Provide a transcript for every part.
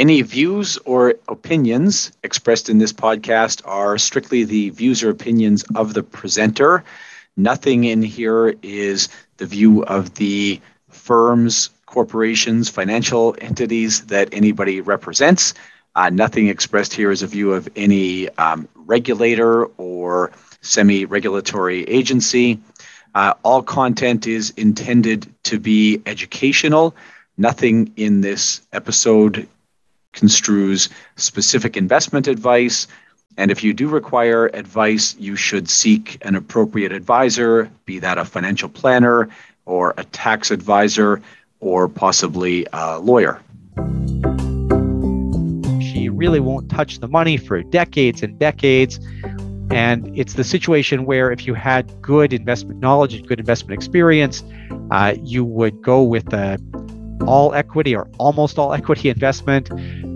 Any views or opinions expressed in this podcast are strictly the views or opinions of the presenter. Nothing in here is the view of the firms, corporations, financial entities that anybody represents. Uh, nothing expressed here is a view of any um, regulator or semi regulatory agency. Uh, all content is intended to be educational. Nothing in this episode construes specific investment advice. And if you do require advice, you should seek an appropriate advisor, be that a financial planner or a tax advisor or possibly a lawyer. She really won't touch the money for decades and decades. And it's the situation where if you had good investment knowledge and good investment experience, uh, you would go with a all equity or almost all equity investment.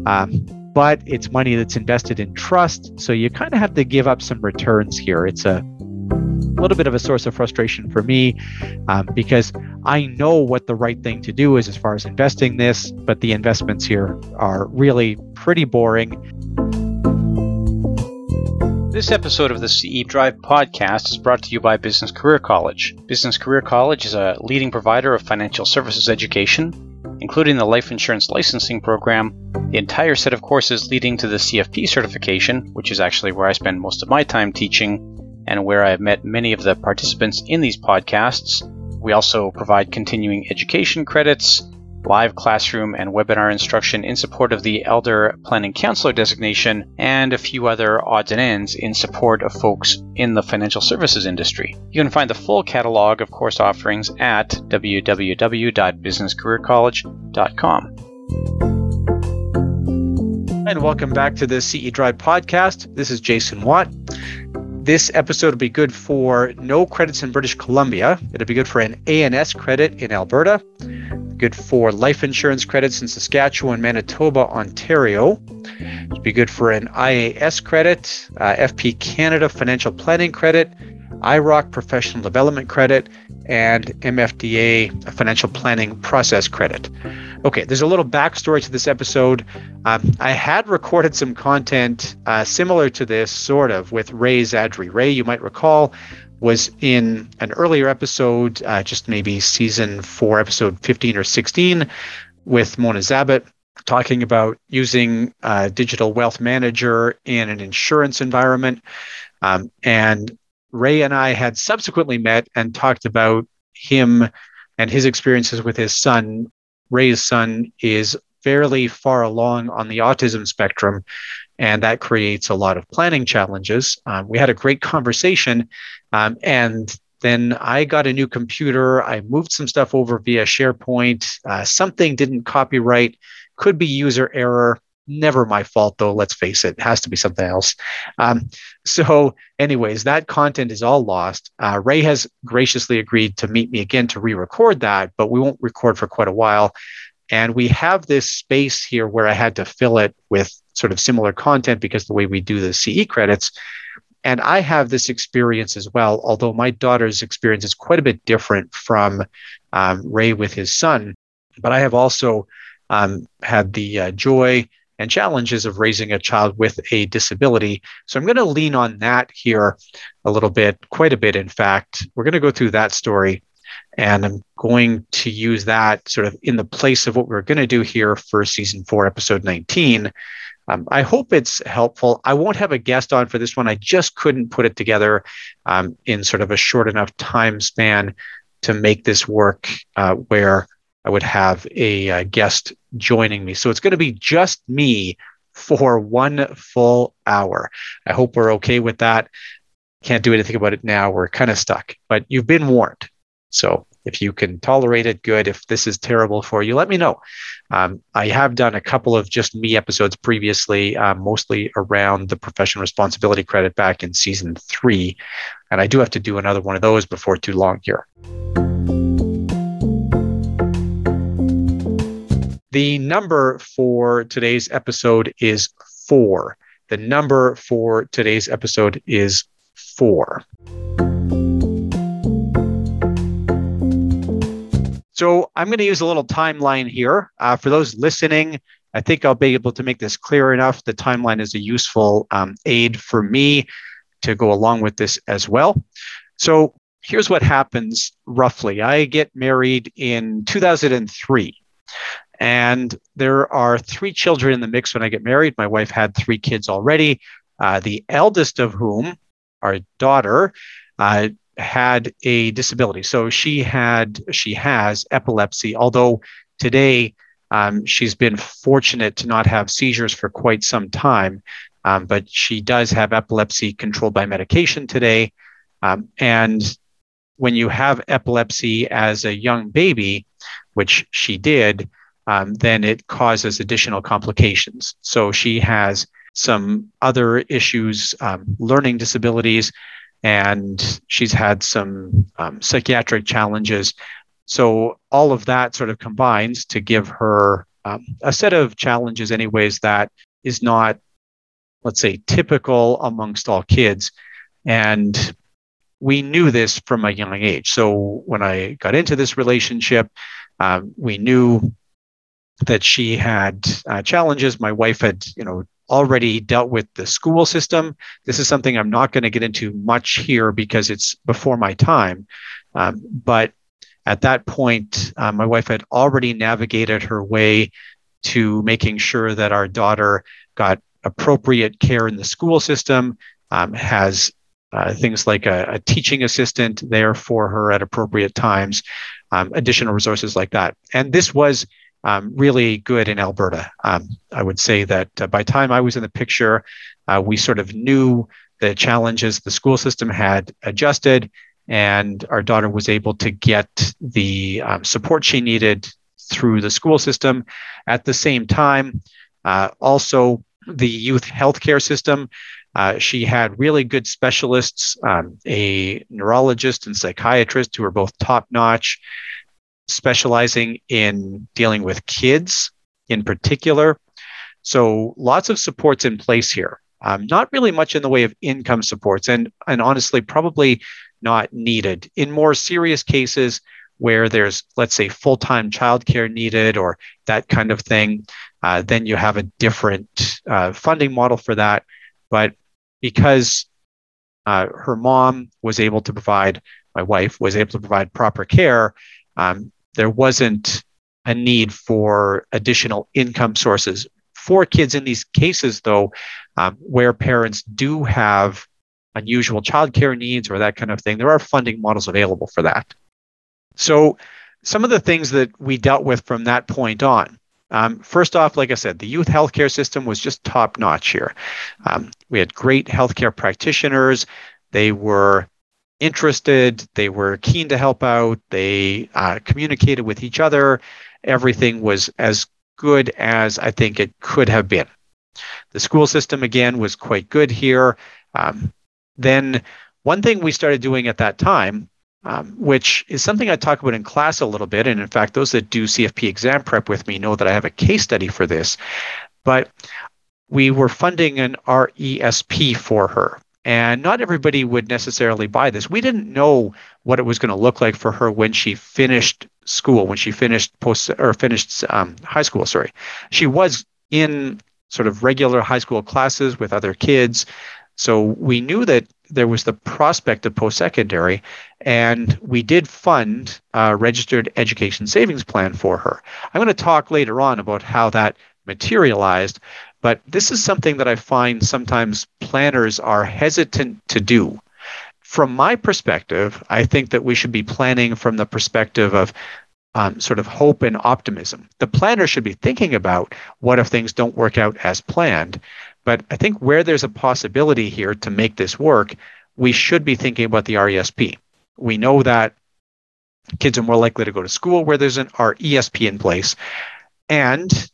Um, but it's money that's invested in trust. So you kind of have to give up some returns here. It's a little bit of a source of frustration for me um, because I know what the right thing to do is as far as investing this, but the investments here are really pretty boring. This episode of the CE Drive podcast is brought to you by Business Career College. Business Career College is a leading provider of financial services education including the life insurance licensing program, the entire set of courses leading to the CFP certification, which is actually where I spend most of my time teaching and where I've met many of the participants in these podcasts. We also provide continuing education credits, live classroom and webinar instruction in support of the Elder Planning Counselor designation, and a few other odds and ends in support of folks in the financial services industry. You can find the full catalog of course offerings at www.businesscareercollege.com. And welcome back to the CE Drive podcast. This is Jason Watt. This episode will be good for no credits in British Columbia. It'll be good for an ANS credit in Alberta, good for life insurance credits in Saskatchewan, Manitoba, Ontario. It'd be good for an IAS credit, uh, FP Canada financial planning credit, IIROC professional development credit, and MFDA financial planning process credit. Okay, there's a little backstory to this episode. Um, I had recorded some content uh, similar to this, sort of, with Ray Zadri. Ray, you might recall, was in an earlier episode, uh, just maybe season four, episode 15 or 16, with Mona Zabit, talking about using a digital wealth manager in an insurance environment. Um, and Ray and I had subsequently met and talked about him and his experiences with his son. Ray's son is fairly far along on the autism spectrum, and that creates a lot of planning challenges. Um, we had a great conversation, um, and then I got a new computer. I moved some stuff over via SharePoint. Uh, something didn't copyright, could be user error. Never my fault, though. Let's face it, it has to be something else. Um, so, anyways, that content is all lost. Uh, Ray has graciously agreed to meet me again to re record that, but we won't record for quite a while. And we have this space here where I had to fill it with sort of similar content because the way we do the CE credits. And I have this experience as well, although my daughter's experience is quite a bit different from um, Ray with his son. But I have also um, had the uh, joy and challenges of raising a child with a disability. So I'm going to lean on that here a little bit, quite a bit, in fact. We're going to go through that story and I'm going to use that sort of in the place of what we're going to do here for season four, episode 19. Um, I hope it's helpful. I won't have a guest on for this one. I just couldn't put it together um, in sort of a short enough time span to make this work uh, where I would have a, a guest joining me. So it's going to be just me for one full hour. I hope we're okay with that. Can't do anything about it now. We're kind of stuck, but you've been warned. So if you can tolerate it, good. If this is terrible for you, let me know. Um, I have done a couple of just me episodes previously, uh, mostly around the professional responsibility credit back in season three. And I do have to do another one of those before too long here. The number for today's episode is four. The number for today's episode is four. So I'm going to use a little timeline here. Uh, for those listening, I think I'll be able to make this clear enough. The timeline is a useful um, aid for me to go along with this as well. So here's what happens roughly I get married in 2003. And there are three children in the mix when I get married. My wife had three kids already, uh, the eldest of whom, our daughter, uh, had a disability. So she had, she has epilepsy, although today um, she's been fortunate to not have seizures for quite some time. Um, but she does have epilepsy controlled by medication today. Um, and when you have epilepsy as a young baby, which she did, um, then it causes additional complications. So she has some other issues, um, learning disabilities, and she's had some um, psychiatric challenges. So all of that sort of combines to give her um, a set of challenges, anyways, that is not, let's say, typical amongst all kids. And we knew this from a young age. So when I got into this relationship, um, we knew that she had uh, challenges. My wife had, you know, already dealt with the school system. This is something I'm not going to get into much here because it's before my time. Um, but at that point, uh, my wife had already navigated her way to making sure that our daughter got appropriate care in the school system, um, has uh, things like a, a, teaching assistant there for her at appropriate times, um, additional resources like that. And this was really good in Alberta. Um, I would say that uh, by time I was in the picture, uh, we sort of knew the challenges the school system had adjusted, and our daughter was able to get the um, support she needed through the school system. At the same time, uh, also the youth healthcare system. Uh, she had really good specialists, um, a neurologist and psychiatrist who were both top notch specializing in dealing with kids in particular. So lots of supports in place here. Um, not really much in the way of income supports, and and honestly, probably not needed in more serious cases where there's, let's say, full-time childcare needed or that kind of thing. Uh, then you have a different uh, funding model for that. But because uh, her mom was able to provide, my wife was able to provide proper care, um, there wasn't a need for additional income sources. For kids in these cases, though, um, where parents do have unusual childcare needs or that kind of thing, there are funding models available for that. So, some of the things that we dealt with from that point on. Um, first off, like I said, the youth healthcare system was just top notch here. Um, we had great healthcare practitioners. They were interested, they were keen to help out, they uh, communicated with each other. Everything was as good as I think it could have been. The school system, again, was quite good here. Um, then, one thing we started doing at that time, um, which is something I talk about in class a little bit, and in fact, those that do CFP exam prep with me know that I have a case study for this, but we were funding an RESP for her and not everybody would necessarily buy this. We didn't know what it was going to look like for her when she finished school, when she finished post or finished um, high school. Sorry, she was in sort of regular high school classes with other kids, so we knew that there was the prospect of post secondary, and we did fund a registered education savings plan for her. I'm going to talk later on about how that materialized, but this is something that I find sometimes planners are hesitant to do. From my perspective, I think that we should be planning from the perspective of um, sort of hope and optimism. The planner should be thinking about what if things don't work out as planned. But I think where there's a possibility here to make this work, we should be thinking about the RESP. We know that kids are more likely to go to school where there's an RESP in place. And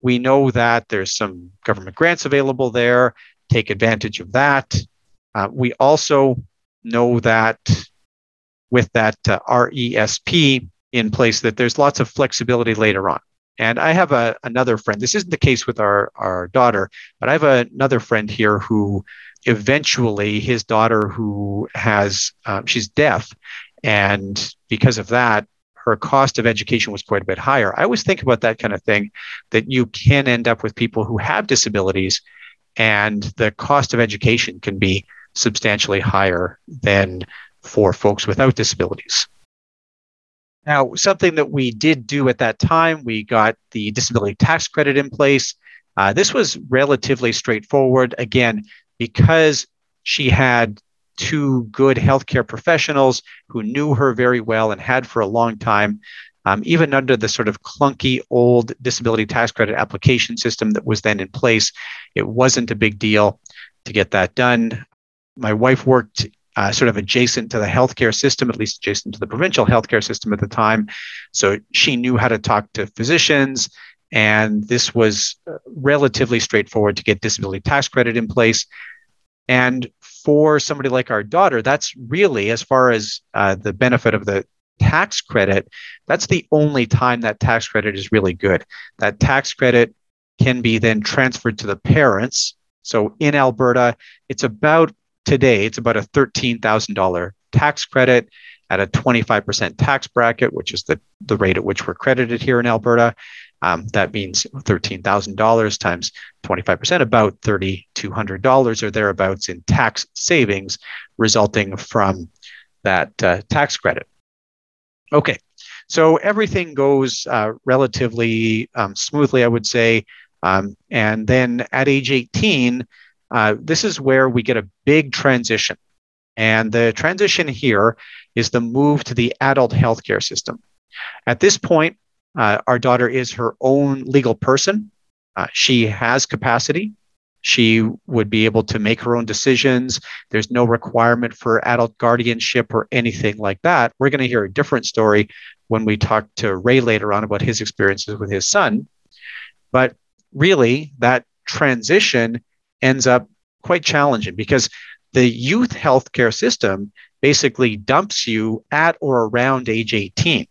we know that there's some government grants available there. Take advantage of that. Uh, we also know that with that uh, RESP in place, that there's lots of flexibility later on. And I have a, another friend. This isn't the case with our, our daughter, but I have a, another friend here who eventually his daughter who has um, she's deaf, and because of that, her cost of education was quite a bit higher. I always think about that kind of thing that you can end up with people who have disabilities and the cost of education can be substantially higher than for folks without disabilities. Now, something that we did do at that time, we got the disability tax credit in place. Uh, this was relatively straightforward. Again, because she had two good healthcare professionals who knew her very well and had for a long time. Um, even under the sort of clunky old disability tax credit application system that was then in place, it wasn't a big deal to get that done. My wife worked uh, sort of adjacent to the healthcare system, at least adjacent to the provincial healthcare system at the time. So she knew how to talk to physicians. And this was uh, relatively straightforward to get disability tax credit in place. And for somebody like our daughter, that's really, as far as uh, the benefit of the tax credit, that's the only time that tax credit is really good. That tax credit can be then transferred to the parents. So in Alberta, it's about today, it's about a $13,000 tax credit at a 25% tax bracket, which is the, the rate at which we're credited here in Alberta. Um, that means $13,000 times 25%, about $3,200 or thereabouts in tax savings resulting from that uh, tax credit. Okay, so everything goes uh, relatively um, smoothly, I would say. Um, and then at age 18, uh, this is where we get a big transition. And the transition here is the move to the adult healthcare system. At this point, uh, our daughter is her own legal person. Uh, she has capacity. She would be able to make her own decisions. There's no requirement for adult guardianship or anything like that. We're going to hear a different story when we talk to Ray later on about his experiences with his son. But really, that transition ends up quite challenging because the youth healthcare system basically dumps you at or around age 18.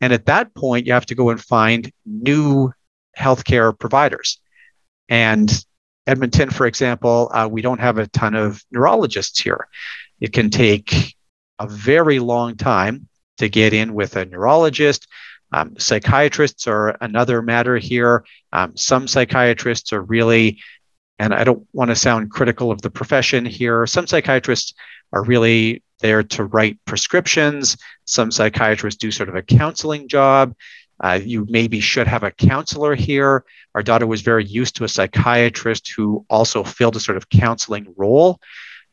And at that point, you have to go and find new healthcare providers. And Edmonton, for example, uh, we don't have a ton of neurologists here. It can take a very long time to get in with a neurologist. Um, psychiatrists are another matter here. Um, some psychiatrists are really, and I don't want to sound critical of the profession here, some psychiatrists are really there to write prescriptions. Some psychiatrists do sort of a counseling job. Uh, you maybe should have a counselor here. Our daughter was very used to a psychiatrist who also filled a sort of counseling role.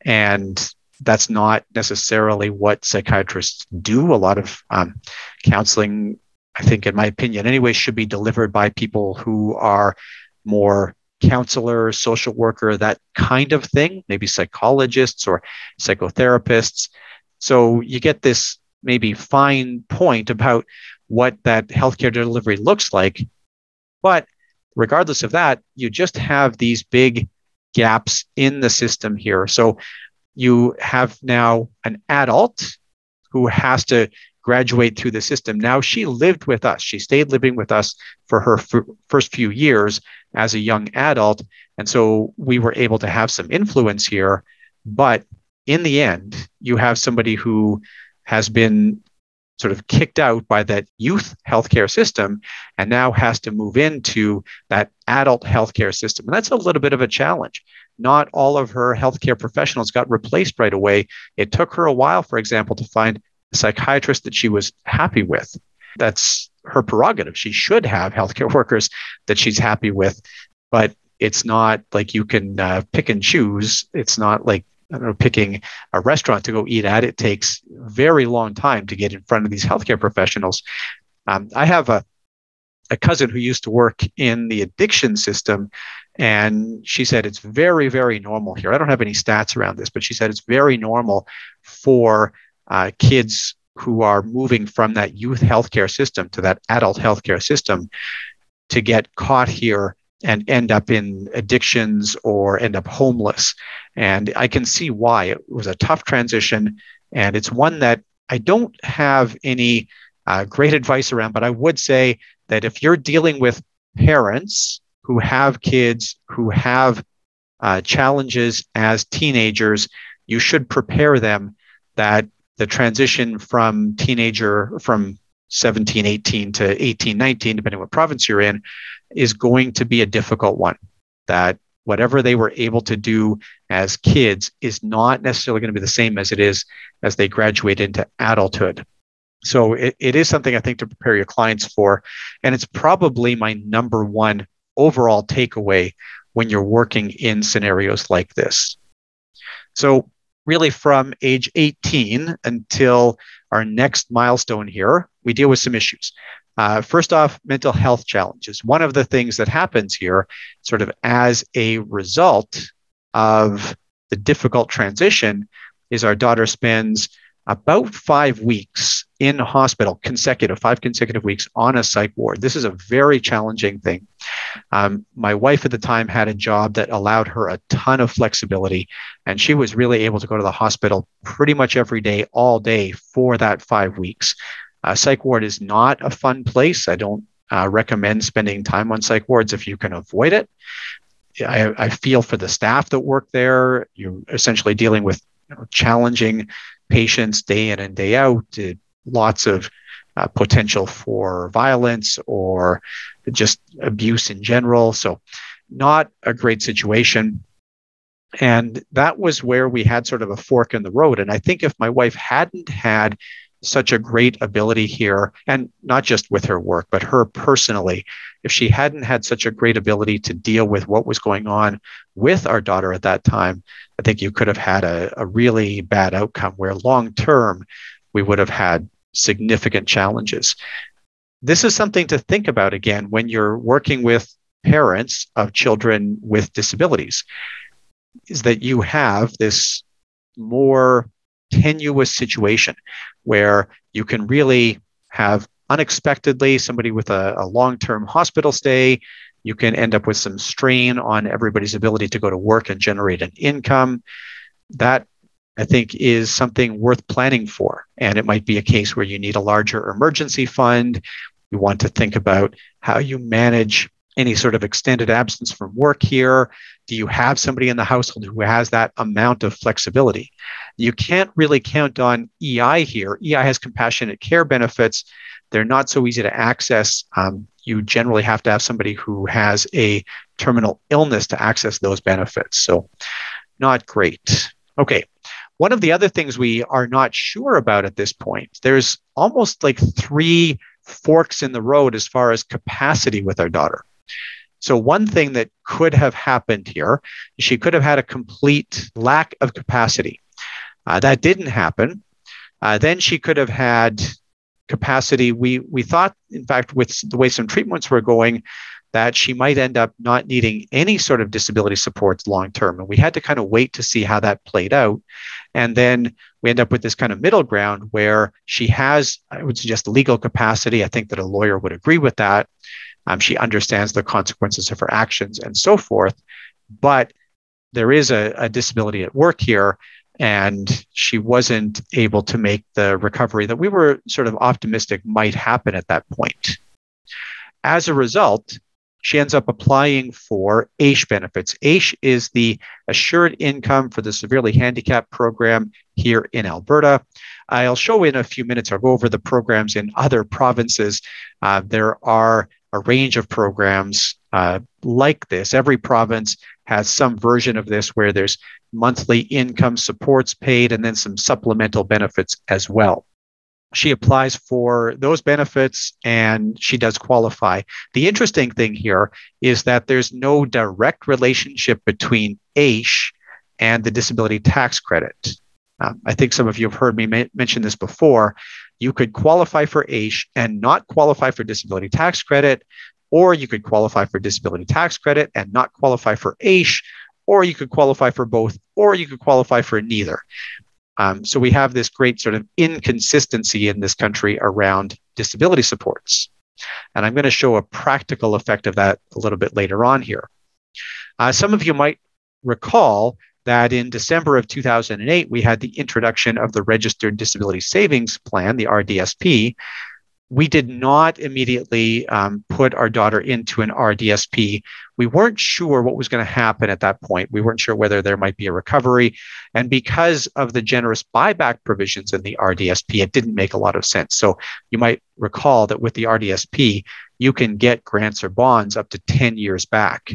And that's not necessarily what psychiatrists do. A lot of um, counseling, I think, in my opinion, anyway, should be delivered by people who are more counselor, social worker, that kind of thing, maybe psychologists or psychotherapists. So you get this maybe fine point about what that healthcare delivery looks like. But regardless of that, you just have these big gaps in the system here. So you have now an adult who has to graduate through the system. Now she lived with us. She stayed living with us for her f- first few years as a young adult. And so we were able to have some influence here. But in the end, you have somebody who has been sort of kicked out by that youth healthcare system and now has to move into that adult healthcare system. And that's a little bit of a challenge. Not all of her healthcare professionals got replaced right away. It took her a while, for example, to find psychiatrist that she was happy with. That's her prerogative. She should have healthcare workers that she's happy with, but it's not like you can uh, pick and choose. It's not like know, picking a restaurant to go eat at. It takes very long time to get in front of these healthcare professionals. Um, I have a a cousin who used to work in the addiction system and she said it's very very normal here i don't have any stats around this but she said it's very normal for uh, kids who are moving from that youth healthcare system to that adult healthcare system to get caught here and end up in addictions or end up homeless. And I can see why it was a tough transition. And it's one that I don't have any uh, great advice around, but I would say that if you're dealing with parents who have kids who have uh, challenges as teenagers, you should prepare them that the transition from teenager from 17, 18 to 18, 19, depending what province you're in, is going to be a difficult one. That whatever they were able to do as kids is not necessarily going to be the same as it is as they graduate into adulthood. So it, it is something I think to prepare your clients for. And it's probably my number one overall takeaway when you're working in scenarios like this. So, really, from age 18 until our next milestone here, we deal with some issues. Uh, first off, mental health challenges. One of the things that happens here, sort of as a result of the difficult transition, is our daughter spends about five weeks in hospital, consecutive, five consecutive weeks on a psych ward. This is a very challenging thing. Um, my wife at the time had a job that allowed her a ton of flexibility, and she was really able to go to the hospital pretty much every day, all day for that five weeks. Uh, psych ward is not a fun place. I don't uh, recommend spending time on psych wards if you can avoid it. I, I feel for the staff that work there. You're essentially dealing with you know, challenging patients day in and day out, lots of uh, potential for violence or just abuse in general. So, not a great situation. And that was where we had sort of a fork in the road. And I think if my wife hadn't had such a great ability here, and not just with her work, but her personally, if she hadn't had such a great ability to deal with what was going on with our daughter at that time, I think you could have had a, a really bad outcome where long term we would have had significant challenges. This is something to think about again when you're working with parents of children with disabilities, is that you have this more tenuous situation where you can really have unexpectedly somebody with a, a long term hospital stay. You can end up with some strain on everybody's ability to go to work and generate an income. That I think is something worth planning for. And it might be a case where you need a larger emergency fund. You want to think about how you manage any sort of extended absence from work here? Do you have somebody in the household who has that amount of flexibility? You can't really count on EI here. EI has compassionate care benefits. They're not so easy to access. Um, you generally have to have somebody who has a terminal illness to access those benefits. So, not great. Okay. One of the other things we are not sure about at this point, there's almost like three forks in the road as far as capacity with our daughter. So, one thing that could have happened here, she could have had a complete lack of capacity. Uh, that didn't happen. Uh, then she could have had capacity. We, we thought, in fact, with the way some treatments were going, that she might end up not needing any sort of disability supports long term. And we had to kind of wait to see how that played out. And then we end up with this kind of middle ground where she has, I would suggest, legal capacity. I think that a lawyer would agree with that. Um, she understands the consequences of her actions and so forth. But there is a, a disability at work here, and she wasn't able to make the recovery that we were sort of optimistic might happen at that point. As a result, she ends up applying for AISH benefits. AISH is the Assured Income for the Severely Handicapped program here in Alberta. I'll show in a few minutes, I'll go over the programs in other provinces. Uh, there are a range of programs uh, like this. Every province has some version of this where there's monthly income supports paid and then some supplemental benefits as well. She applies for those benefits and she does qualify. The interesting thing here is that there's no direct relationship between AISH and the disability tax credit. Um, I think some of you have heard me ma- mention this before. You could qualify for AISH and not qualify for disability tax credit, or you could qualify for disability tax credit and not qualify for AISH, or you could qualify for both, or you could qualify for neither. Um, so we have this great sort of inconsistency in this country around disability supports. And I'm going to show a practical effect of that a little bit later on here. Uh, some of you might recall that in December of 2008, we had the introduction of the Registered Disability Savings Plan, the RDSP, we did not immediately um, put our daughter into an RDSP. We weren't sure what was going to happen at that point. We weren't sure whether there might be a recovery. And because of the generous buyback provisions in the RDSP, it didn't make a lot of sense. So you might recall that with the RDSP, you can get grants or bonds up to 10 years back.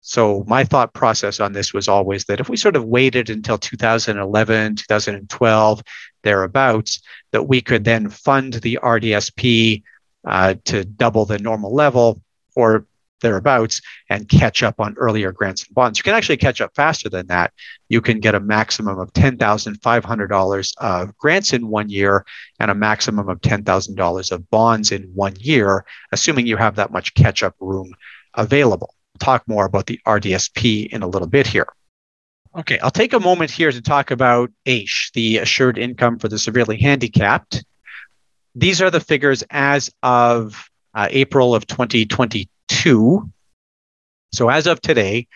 So my thought process on this was always that if we sort of waited until 2011, 2012, thereabouts, that we could then fund the RDSP uh, to double the normal level or thereabouts and catch up on earlier grants and bonds. You can actually catch up faster than that. You can get a maximum of $10,500 of grants in one year and a maximum of $10,000 of bonds in one year, assuming you have that much catch up room available talk more about the RDSP in a little bit here. Okay, I'll take a moment here to talk about AISH, the Assured Income for the Severely Handicapped. These are the figures as of uh, April of 2022. So as of today,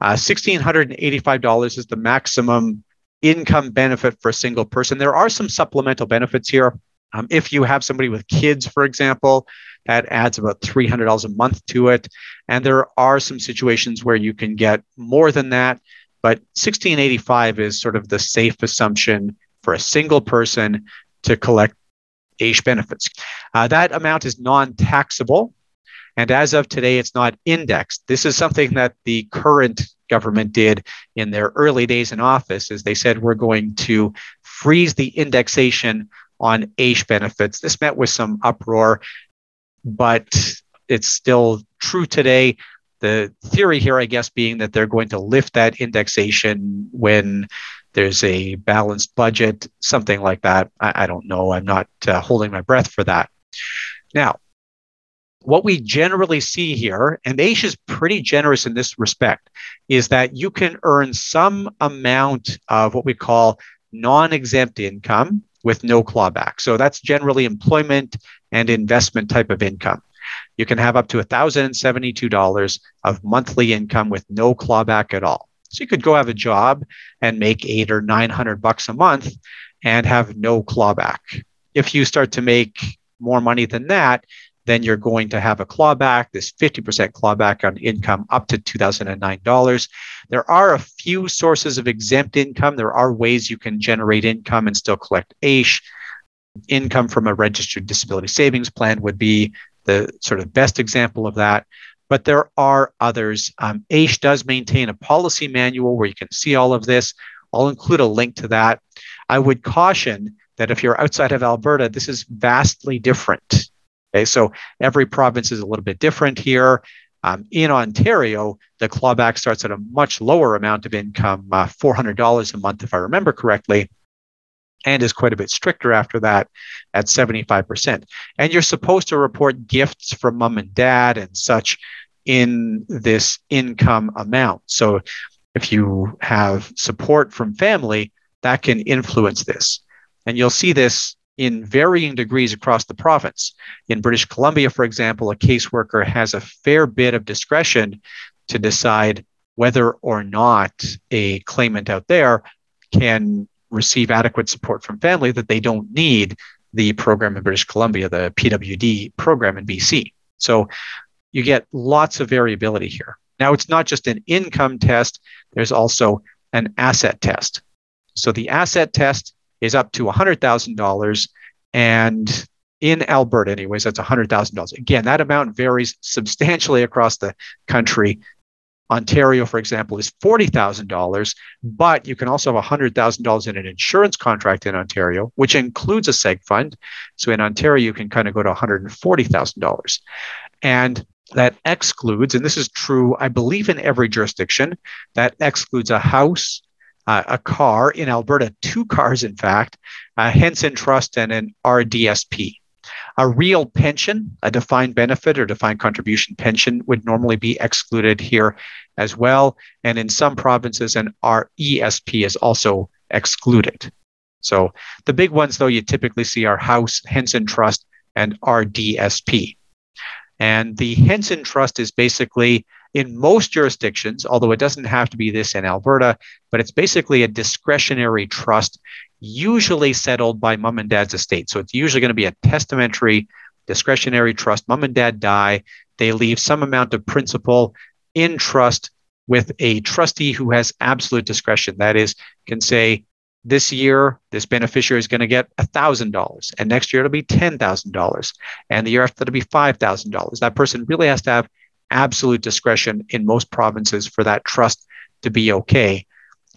uh, $1,685 is the maximum income benefit for a single person. There are some supplemental benefits here. Um, if you have somebody with kids, for example, that adds about $300 a month to it. And there are some situations where you can get more than that, but 1685 is sort of the safe assumption for a single person to collect AISH benefits. Uh, that amount is non-taxable. And as of today, it's not indexed. This is something that the current government did in their early days in office is they said we're going to freeze the indexation on AISH benefits. This met with some uproar but it's still true today. The theory here, I guess, being that they're going to lift that indexation when there's a balanced budget, something like that. I, I don't know. I'm not uh, holding my breath for that. Now, what we generally see here, and AISH is pretty generous in this respect, is that you can earn some amount of what we call non exempt income with no clawback. So that's generally employment and investment type of income. You can have up to $1,072 of monthly income with no clawback at all. So you could go have a job and make eight or 900 bucks a month and have no clawback. If you start to make more money than that, then you're going to have a clawback, this 50% clawback on income up to $2,009. There are a few sources of exempt income. There are ways you can generate income and still collect AISH. Income from a registered disability savings plan would be the sort of best example of that. But there are others. Um, AISH does maintain a policy manual where you can see all of this. I'll include a link to that. I would caution that if you're outside of Alberta, this is vastly different. Okay, so every province is a little bit different here. Um, in Ontario, the clawback starts at a much lower amount of income, uh, $400 a month, if I remember correctly and is quite a bit stricter after that at 75%. And you're supposed to report gifts from mom and dad and such in this income amount. So if you have support from family, that can influence this. And you'll see this in varying degrees across the province. In British Columbia, for example, a caseworker has a fair bit of discretion to decide whether or not a claimant out there can receive adequate support from family that they don't need the program in British Columbia, the PWD program in BC. So you get lots of variability here. Now, it's not just an income test, there's also an asset test. So the asset test is up to $100,000. And in Alberta, anyways, that's $100,000. Again, that amount varies substantially across the country Ontario, for example, is $40,000, but you can also have $100,000 in an insurance contract in Ontario, which includes a seg fund. So in Ontario, you can kind of go to $140,000. And that excludes, and this is true, I believe, in every jurisdiction, that excludes a house, uh, a car, in Alberta, two cars, in fact, a Henson Trust and an RDSP. A real pension, a defined benefit or defined contribution pension, would normally be excluded here as well. And in some provinces, an RESP is also excluded. So the big ones, though, you typically see are House, Henson Trust, and RDSP. And the Henson Trust is basically in most jurisdictions, although it doesn't have to be this in Alberta, but it's basically a discretionary trust usually settled by mom and dad's estate. So it's usually going to be a testamentary discretionary trust. Mom and dad die. They leave some amount of principal in trust with a trustee who has absolute discretion. That is, can say, this year, this beneficiary is going to get $1,000, and next year it'll be $10,000, and the year after it'll be $5,000. That person really has to have absolute discretion in most provinces for that trust to be okay.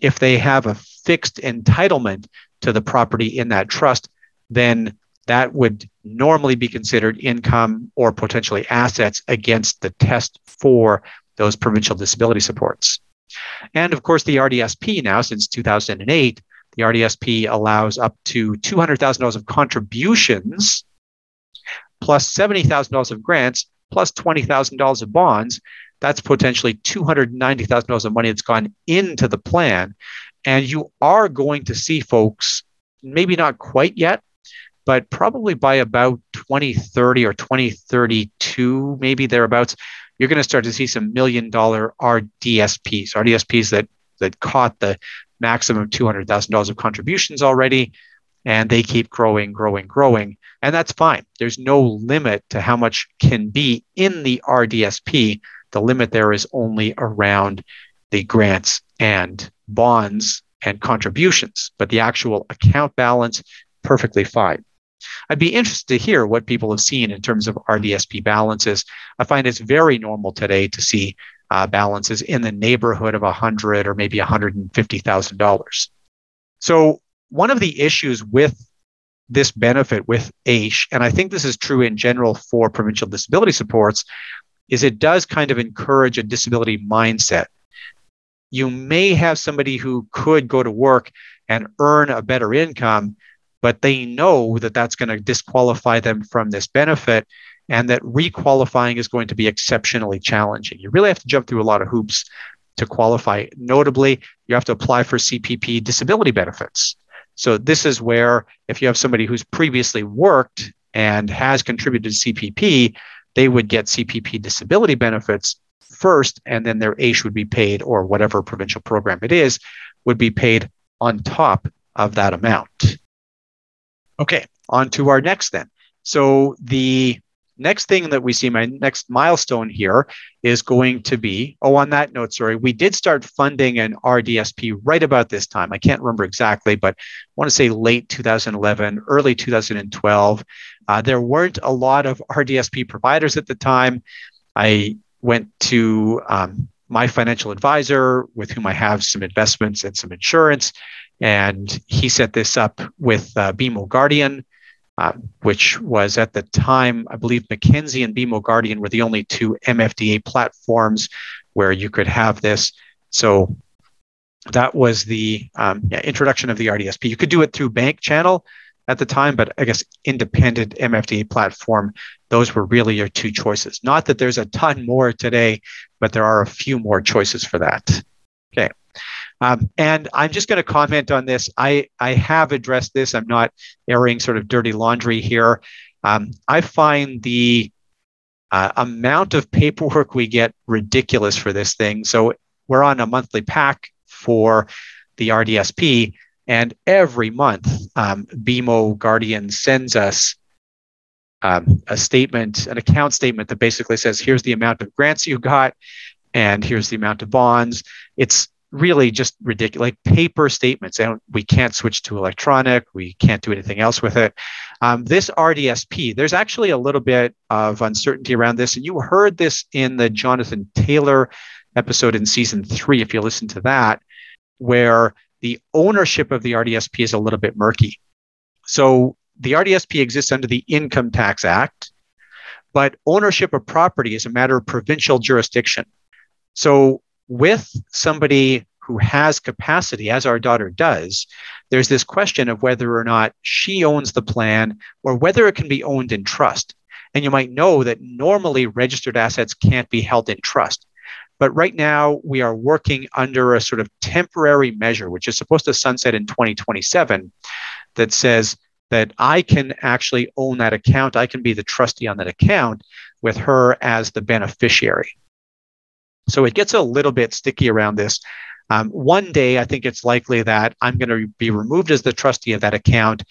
If they have a fixed entitlement to the property in that trust, then that would normally be considered income or potentially assets against the test for those provincial disability supports. And of course, the RDSP now, since 2008, the RDSP allows up to $200,000 of contributions plus $70,000 of grants plus $20,000 of bonds. That's potentially $290,000 of money that's gone into the plan. And you are going to see folks, maybe not quite yet, but probably by about 2030 or 2032, maybe thereabouts, you're going to start to see some million dollar RDSPs, RDSPs that that caught the maximum $200,000 of contributions already, and they keep growing, growing, growing. And that's fine. There's no limit to how much can be in the RDSP. The limit there is only around the grants and bonds and contributions, but the actual account balance, perfectly fine. I'd be interested to hear what people have seen in terms of RDSP balances. I find it's very normal today to see uh, balances in the neighborhood of a hundred or maybe one hundred and fifty thousand dollars. So one of the issues with this benefit with AISH, and I think this is true in general for provincial disability supports, is it does kind of encourage a disability mindset. You may have somebody who could go to work and earn a better income, but they know that that's going to disqualify them from this benefit and that requalifying is going to be exceptionally challenging. You really have to jump through a lot of hoops to qualify. Notably, you have to apply for CPP disability benefits. So, this is where if you have somebody who's previously worked and has contributed to CPP, they would get CPP disability benefits first, and then their AISH would be paid, or whatever provincial program it is, would be paid on top of that amount. Okay, on to our next then. So the next thing that we see, my next milestone here is going to be, oh, on that note, sorry, we did start funding an RDSP right about this time. I can't remember exactly, but I want to say late 2011, early 2012. Uh, there weren't a lot of RDSP providers at the time. I went to um, my financial advisor with whom I have some investments and some insurance. And he set this up with uh, BMO Guardian, uh, which was at the time, I believe Mackenzie and BMO Guardian were the only two MFDA platforms where you could have this. So that was the um, yeah, introduction of the RDSP. You could do it through bank channel at the time, but I guess independent MFDA platform, those were really your two choices. Not that there's a ton more today, but there are a few more choices for that. Okay. Um, and I'm just going to comment on this. I, I have addressed this. I'm not airing sort of dirty laundry here. Um, I find the uh, amount of paperwork we get ridiculous for this thing. So we're on a monthly pack for the RDSP, and every month, um, BMO Guardian sends us um, a statement, an account statement that basically says, here's the amount of grants you got, and here's the amount of bonds. It's really just ridiculous, like paper statements. And we can't switch to electronic. We can't do anything else with it. Um, this RDSP, there's actually a little bit of uncertainty around this. And you heard this in the Jonathan Taylor episode in season three, if you listen to that, where the ownership of the RDSP is a little bit murky. So the RDSP exists under the Income Tax Act, but ownership of property is a matter of provincial jurisdiction. So with somebody who has capacity, as our daughter does, there's this question of whether or not she owns the plan or whether it can be owned in trust. And you might know that normally registered assets can't be held in trust. But right now, we are working under a sort of temporary measure, which is supposed to sunset in 2027, that says that I can actually own that account. I can be the trustee on that account with her as the beneficiary. So it gets a little bit sticky around this. Um, one day, I think it's likely that I'm going to be removed as the trustee of that account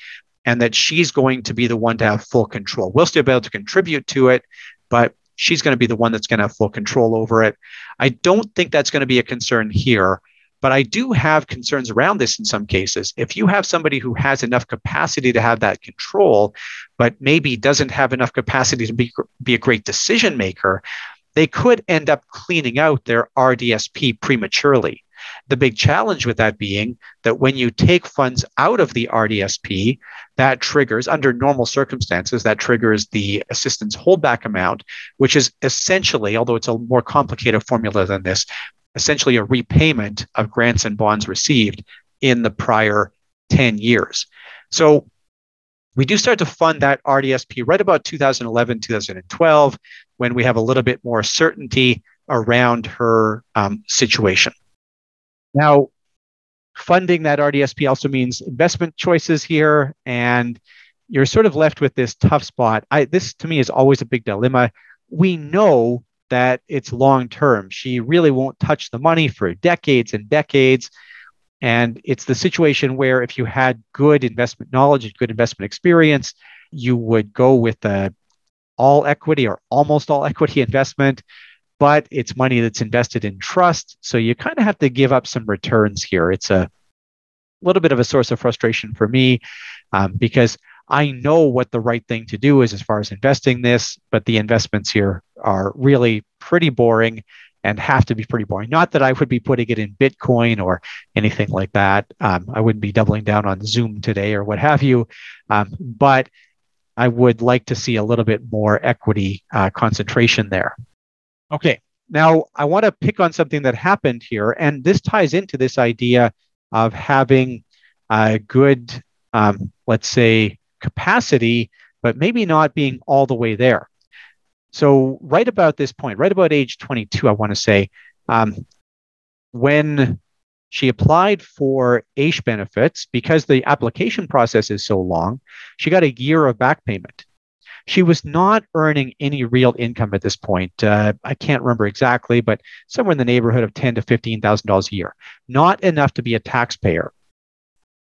and that she's going to be the one to have full control. We'll still be able to contribute to it, but she's going to be the one that's going to have full control over it. I don't think that's going to be a concern here, but I do have concerns around this in some cases. If you have somebody who has enough capacity to have that control, but maybe doesn't have enough capacity to be, be a great decision maker, they could end up cleaning out their RDSP prematurely. The big challenge with that being that when you take funds out of the RDSP, that triggers, under normal circumstances, that triggers the assistance holdback amount, which is essentially, although it's a more complicated formula than this, essentially a repayment of grants and bonds received in the prior 10 years. So we do start to fund that RDSP right about 2011, 2012, when we have a little bit more certainty around her um, situation. Now, funding that RDSP also means investment choices here, and you're sort of left with this tough spot. I, this to me is always a big dilemma. We know that it's long term. She really won't touch the money for decades and decades. And it's the situation where if you had good investment knowledge and good investment experience, you would go with a all equity or almost all equity investment but it's money that's invested in trust. So you kind of have to give up some returns here. It's a little bit of a source of frustration for me um, because I know what the right thing to do is as far as investing this, but the investments here are really pretty boring and have to be pretty boring. Not that I would be putting it in Bitcoin or anything like that. Um, I wouldn't be doubling down on Zoom today or what have you. Um, but I would like to see a little bit more equity uh, concentration there. Okay, now I want to pick on something that happened here, and this ties into this idea of having a good, um, let's say, capacity, but maybe not being all the way there. So, right about this point, right about age 22, I want to say, um, when she applied for AISH benefits, because the application process is so long, she got a year of back payment. She was not earning any real income at this point. Uh, I can't remember exactly, but somewhere in the neighborhood of ten to fifteen thousand dollars a year. Not enough to be a taxpayer.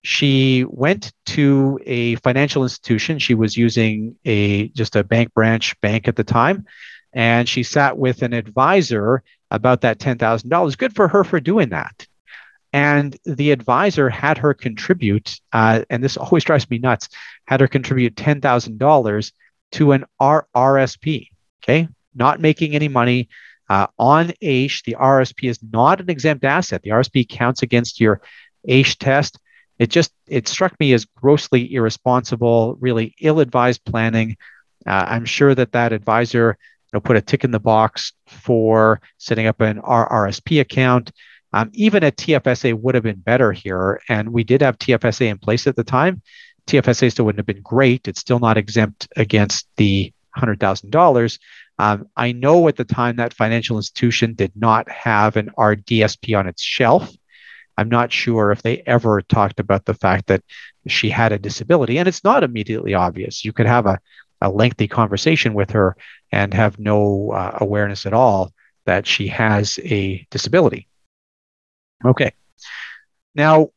She went to a financial institution. She was using a just a bank branch bank at the time, and she sat with an advisor about that ten thousand dollars. Good for her for doing that. And the advisor had her contribute, uh, and this always drives me nuts, had her contribute $10,000 to an RRSP. Okay, not making any money. Uh, on AISH, the RSP is not an exempt asset. The RSP counts against your AISH test. It just it struck me as grossly irresponsible, really ill-advised planning. Uh, I'm sure that that advisor you know, put a tick in the box for setting up an RRSP account. Um, even a TFSA would have been better here, and we did have TFSA in place at the time. TFSA still wouldn't have been great. It's still not exempt against the $100,000. Um, I know at the time that financial institution did not have an RDSP on its shelf. I'm not sure if they ever talked about the fact that she had a disability, and it's not immediately obvious. You could have a, a lengthy conversation with her and have no uh, awareness at all that she has a disability. Okay. Now,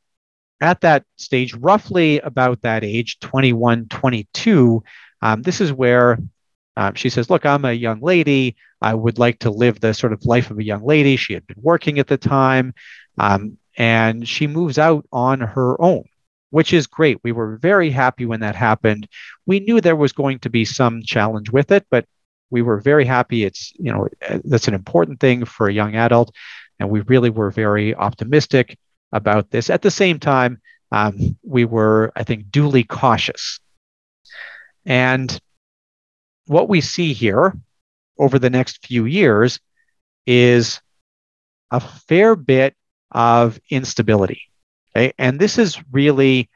at that stage, roughly about that age, 21, 22, um, this is where um, she says, Look, I'm a young lady. I would like to live the sort of life of a young lady. She had been working at the time. Um, and she moves out on her own, which is great. We were very happy when that happened. We knew there was going to be some challenge with it, but we were very happy. It's, you know, that's an important thing for a young adult. And we really were very optimistic about this. At the same time, um, we were, I think, duly cautious. And what we see here over the next few years is a fair bit of instability. Okay? And this is really,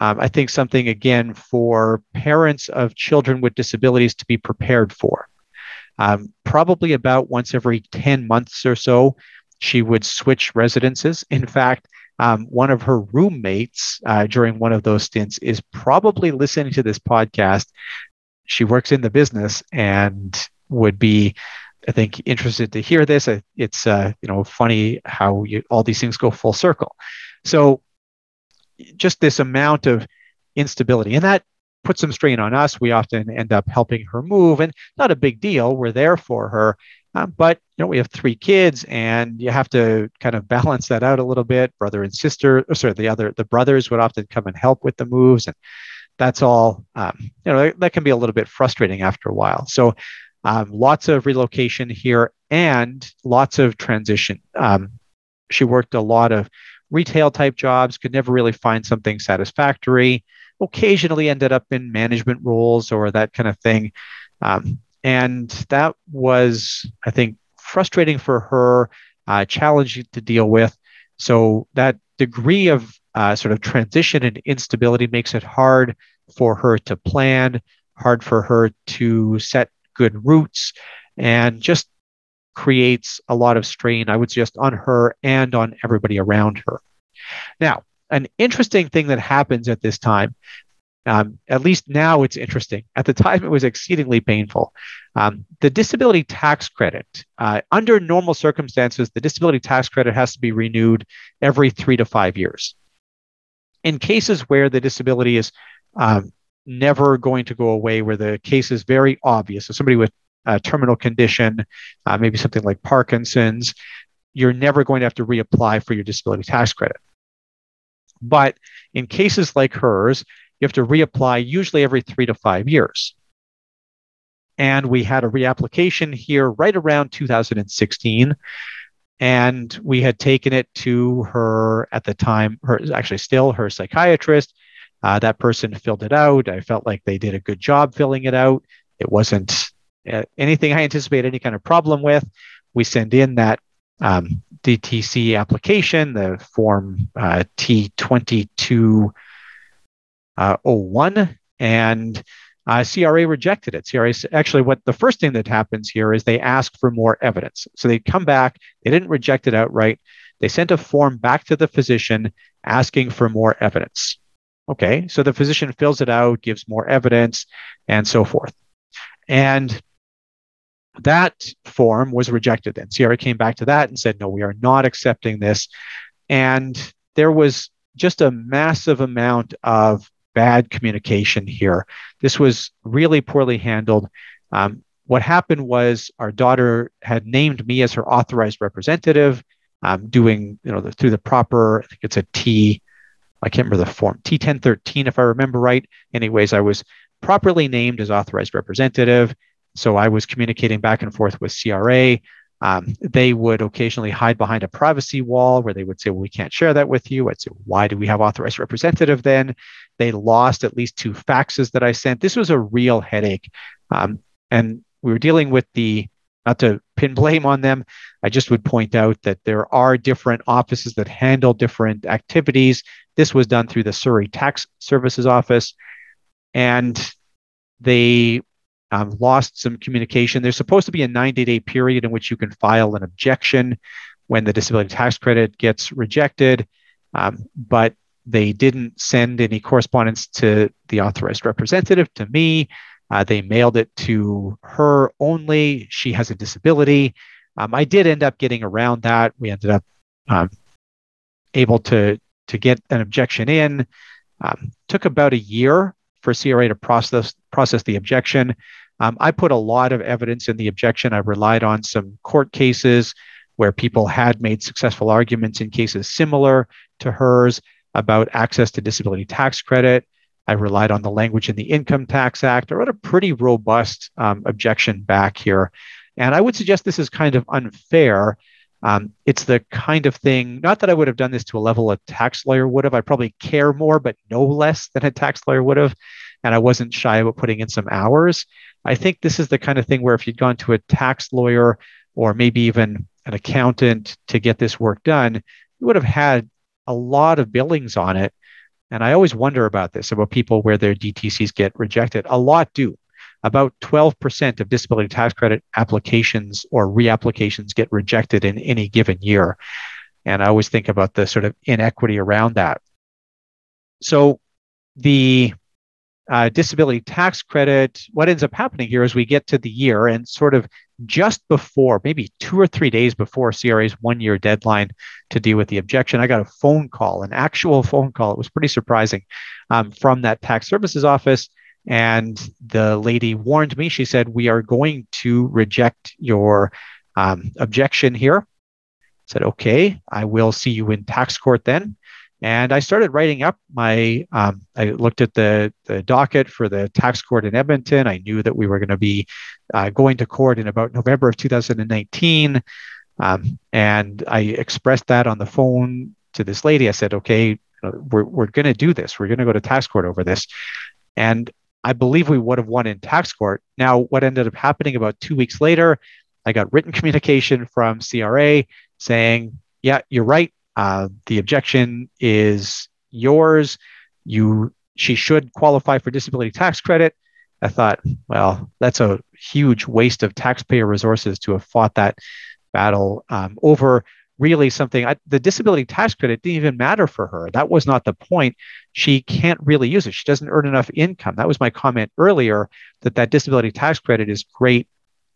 um, I think, something again for parents of children with disabilities to be prepared for. Um, probably about once every 10 months or so, she would switch residences. In fact, um, one of her roommates uh, during one of those stints is probably listening to this podcast. She works in the business and would be I think interested to hear this. It's uh, you know funny how you, all these things go full circle. So just this amount of instability, and that puts some strain on us. We often end up helping her move, and not a big deal. We're there for her, um, but you know we have three kids, and you have to kind of balance that out a little bit. Brother and sister, sorry, the other the brothers would often come and help with the moves, and that's all. Um, you know that can be a little bit frustrating after a while. So um, lots of relocation here and lots of transition. Um, she worked a lot of retail type jobs, could never really find something satisfactory, occasionally ended up in management roles or that kind of thing. Um, and that was, I think, frustrating for her, uh, challenging to deal with. So that degree of uh, sort of transition and instability makes it hard for her to plan, hard for her to set good roots and just creates a lot of strain, I would suggest, on her and on everybody around her. Now, an interesting thing that happens at this time, um, at least now it's interesting. At the time, it was exceedingly painful. Um, the disability tax credit, uh, under normal circumstances, the disability tax credit has to be renewed every three to five years. In cases where the disability is um, never going to go away where the case is very obvious. So somebody with a terminal condition, uh, maybe something like Parkinson's, you're never going to have to reapply for your disability tax credit. But in cases like hers, you have to reapply usually every three to five years. And we had a reapplication here right around 2016. And we had taken it to her at the time, her actually still her psychiatrist, uh, that person filled it out. I felt like they did a good job filling it out. It wasn't uh, anything I anticipate any kind of problem with. We send in that um, DTC application, the form uh, T2201, uh, and uh, CRA rejected it. CRA actually, what the first thing that happens here is they ask for more evidence. So they come back, they didn't reject it outright. They sent a form back to the physician asking for more evidence. Okay, so the physician fills it out, gives more evidence, and so forth. And that form was rejected then. CRA came back to that and said, no, we are not accepting this. And there was just a massive amount of bad communication here. This was really poorly handled. Um, what happened was our daughter had named me as her authorized representative, um, doing you know the, through the proper. I think it's a T I can't remember the form, T1013, if I remember right. Anyways, I was properly named as authorized representative. So I was communicating back and forth with CRA. Um, they would occasionally hide behind a privacy wall where they would say, well, we can't share that with you. I'd say, why do we have authorized representative then? They lost at least two faxes that I sent. This was a real headache. Um, and we were dealing with the not to pin blame on them. I just would point out that there are different offices that handle different activities. This was done through the Surrey Tax Services Office, and they um, lost some communication. There's supposed to be a 90 day period in which you can file an objection when the disability tax credit gets rejected, um, but they didn't send any correspondence to the authorized representative, to me. Uh, they mailed it to her only. She has a disability. Um, I did end up getting around that. We ended up um, able to to get an objection in. Um, took about a year for CRA to process process the objection. Um, I put a lot of evidence in the objection. I relied on some court cases where people had made successful arguments in cases similar to hers about access to disability tax credit. I relied on the language in the Income Tax Act. I wrote a pretty robust um, objection back here. And I would suggest this is kind of unfair. Um, it's the kind of thing, not that I would have done this to a level a tax lawyer would have. I probably care more, but no less than a tax lawyer would have. And I wasn't shy about putting in some hours. I think this is the kind of thing where if you'd gone to a tax lawyer or maybe even an accountant to get this work done, you would have had a lot of billings on it and I always wonder about this about people where their DTCs get rejected. A lot do. About 12% of disability tax credit applications or reapplications get rejected in any given year. And I always think about the sort of inequity around that. So the uh, disability tax credit, what ends up happening here is we get to the year and sort of just before, maybe two or three days before CRA's one year deadline to deal with the objection, I got a phone call, an actual phone call. It was pretty surprising um, from that tax services office. And the lady warned me. She said, We are going to reject your um, objection here. I said, Okay, I will see you in tax court then. And I started writing up my, um, I looked at the, the docket for the tax court in Edmonton. I knew that we were going to be uh, going to court in about November of 2019. Um, and I expressed that on the phone to this lady. I said, okay, we're, we're going to do this. We're going to go to tax court over this. And I believe we would have won in tax court. Now, what ended up happening about two weeks later, I got written communication from CRA saying, yeah, you're right. Uh, the objection is yours. You she should qualify for disability tax credit. I thought, well, that's a huge waste of taxpayer resources to have fought that battle um, over really something. I, the disability tax credit didn't even matter for her. That was not the point. She can't really use it. She doesn't earn enough income. That was my comment earlier that that disability tax credit is great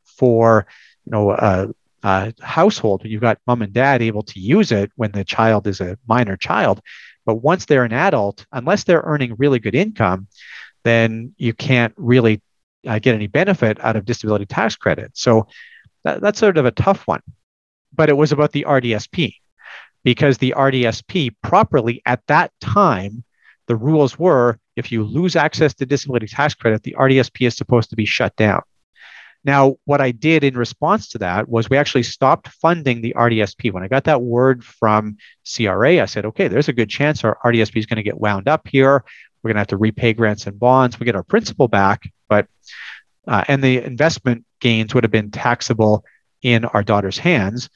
for you know a, uh, household when you've got mom and dad able to use it when the child is a minor child. But once they're an adult, unless they're earning really good income, then you can't really uh, get any benefit out of disability tax credit. So that, that's sort of a tough one. But it was about the RDSP because the RDSP properly at that time, the rules were if you lose access to disability tax credit, the RDSP is supposed to be shut down. Now, what I did in response to that was we actually stopped funding the RDSP. When I got that word from CRA, I said, okay, there's a good chance our RDSP is going to get wound up here. We're going to have to repay grants and bonds. We get our principal back, but uh, and the investment gains would have been taxable in our daughter's hands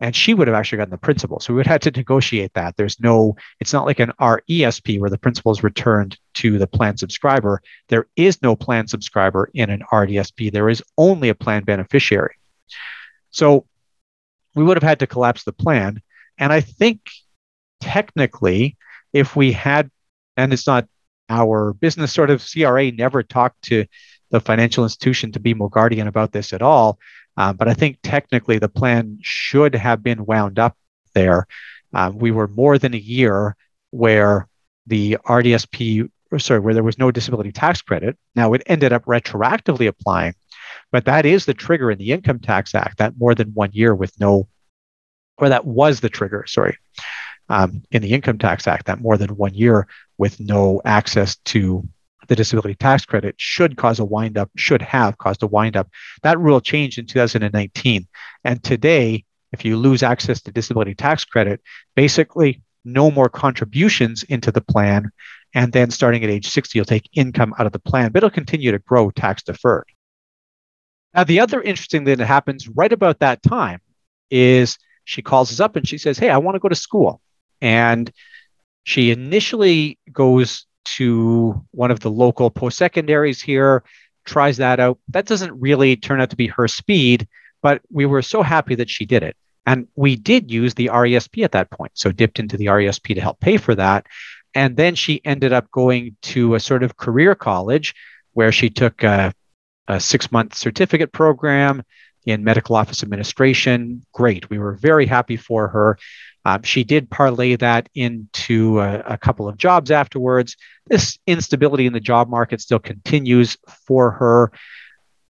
and she would have actually gotten the principal. So we would have to negotiate that. There's no, it's not like an RESP where the principal is returned to the plan subscriber. There is no plan subscriber in an RDSP. There is only a plan beneficiary. So we would have had to collapse the plan. And I think technically, if we had, and it's not our business sort of CRA never talked to the financial institution to BMO Guardian about this at all. Uh, but I think technically the plan should have been wound up there. Uh, we were more than a year where the RDSP, sorry, where there was no disability tax credit. Now it ended up retroactively applying, but that is the trigger in the Income Tax Act, that more than one year with no, or that was the trigger, sorry, um, in the Income Tax Act, that more than one year with no access to the disability tax credit should cause a windup, should have caused a windup. That rule changed in 2019. And today, if you lose access to disability tax credit, basically no more contributions into the plan. And then starting at age 60, you'll take income out of the plan, but it'll continue to grow tax deferred. Now, the other interesting thing that happens right about that time is she calls us up and she says, Hey, I want to go to school. And she initially goes to one of the local post secondaries here, tries that out. That doesn't really turn out to be her speed, but we were so happy that she did it. And we did use the RESP at that point. So dipped into the RESP to help pay for that. And then she ended up going to a sort of career college where she took a, a six month certificate program in medical office administration. Great. We were very happy for her. Um, she did parlay that into a, a, couple of jobs afterwards. This instability in the job market still continues for her,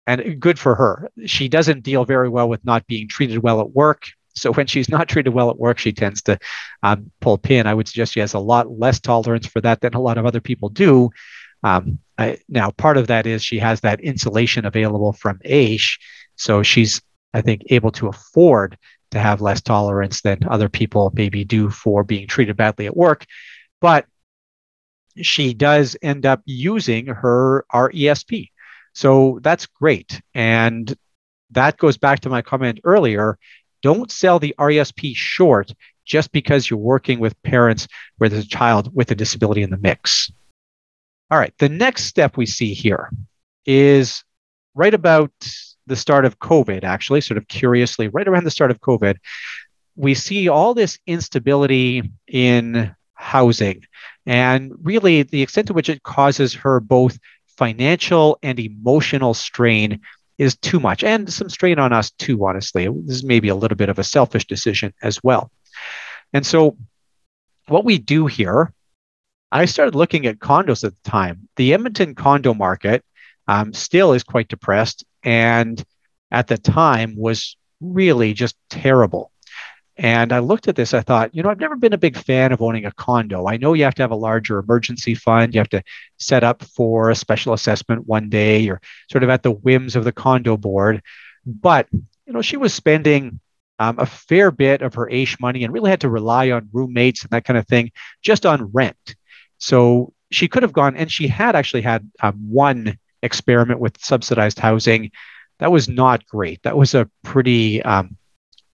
and good for her. She doesn't deal very well with not being treated well at work. So when she's not treated well at work, she tends to um, pull pin. I would suggest she has a lot less tolerance for that than a lot of other people do. Um, I, now, part of that is she has that insulation available from AISH, so she's I think able to afford to have less tolerance than other people maybe do for being treated badly at work. But she does end up using her RESP. So that's great. And that goes back to my comment earlier. Don't sell the RESP short just because you're working with parents where there's a child with a disability in the mix. All right, the next step we see here is right about the start of COVID, actually, sort of curiously, right around the start of COVID, we see all this instability in housing and really the extent to which it causes her both financial and emotional strain is too much and some strain on us too, honestly. This is maybe a little bit of a selfish decision as well. And so, what we do here, I started looking at condos at the time. The Edmonton condo market um, still is quite depressed and at the time was really just terrible. And I looked at this, I thought, you know, I've never been a big fan of owning a condo. I know you have to have a larger emergency fund, you have to set up for a special assessment one day, you're sort of at the whims of the condo board. But, you know, she was spending um, a fair bit of her AISH money and really had to rely on roommates and that kind of thing just on rent. So she could have gone, and she had actually had um, one experiment with subsidized housing. That was not great. That was a pretty um,